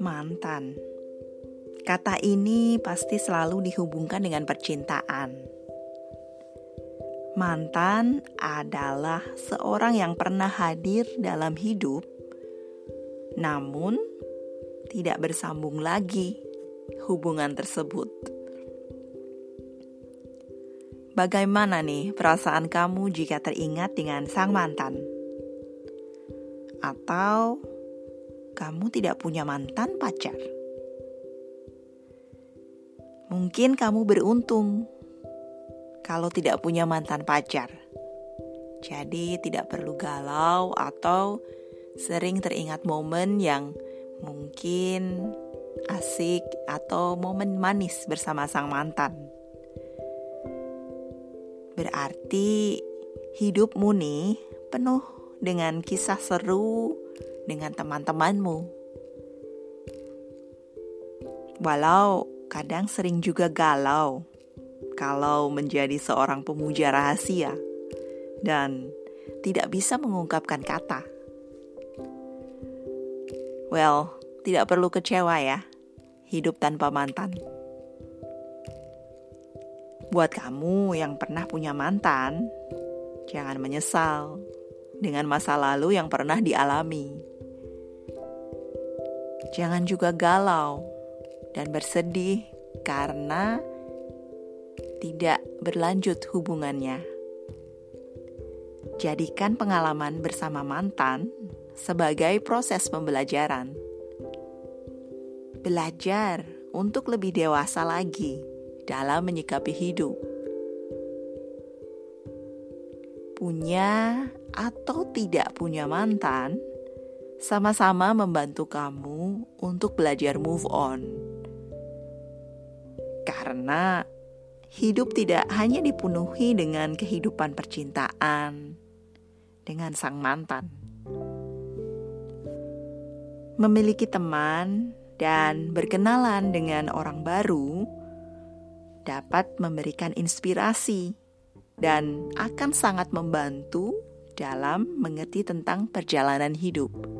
Mantan. Kata ini pasti selalu dihubungkan dengan percintaan. Mantan adalah seorang yang pernah hadir dalam hidup, namun tidak bersambung lagi hubungan tersebut. Bagaimana nih perasaan kamu jika teringat dengan sang mantan? Atau kamu tidak punya mantan pacar. Mungkin kamu beruntung kalau tidak punya mantan pacar. Jadi tidak perlu galau atau sering teringat momen yang mungkin asik atau momen manis bersama sang mantan. Berarti hidupmu nih penuh dengan kisah seru dengan teman-temanmu. Walau kadang sering juga galau kalau menjadi seorang pemuja rahasia dan tidak bisa mengungkapkan kata. Well, tidak perlu kecewa ya, hidup tanpa mantan. Buat kamu yang pernah punya mantan, jangan menyesal dengan masa lalu yang pernah dialami. Jangan juga galau dan bersedih karena tidak berlanjut hubungannya. Jadikan pengalaman bersama mantan sebagai proses pembelajaran. Belajar untuk lebih dewasa lagi dalam menyikapi hidup. Punya atau tidak punya mantan sama-sama membantu kamu untuk belajar move on. Karena hidup tidak hanya dipenuhi dengan kehidupan percintaan dengan sang mantan. Memiliki teman dan berkenalan dengan orang baru dapat memberikan inspirasi dan akan sangat membantu dalam mengerti tentang perjalanan hidup.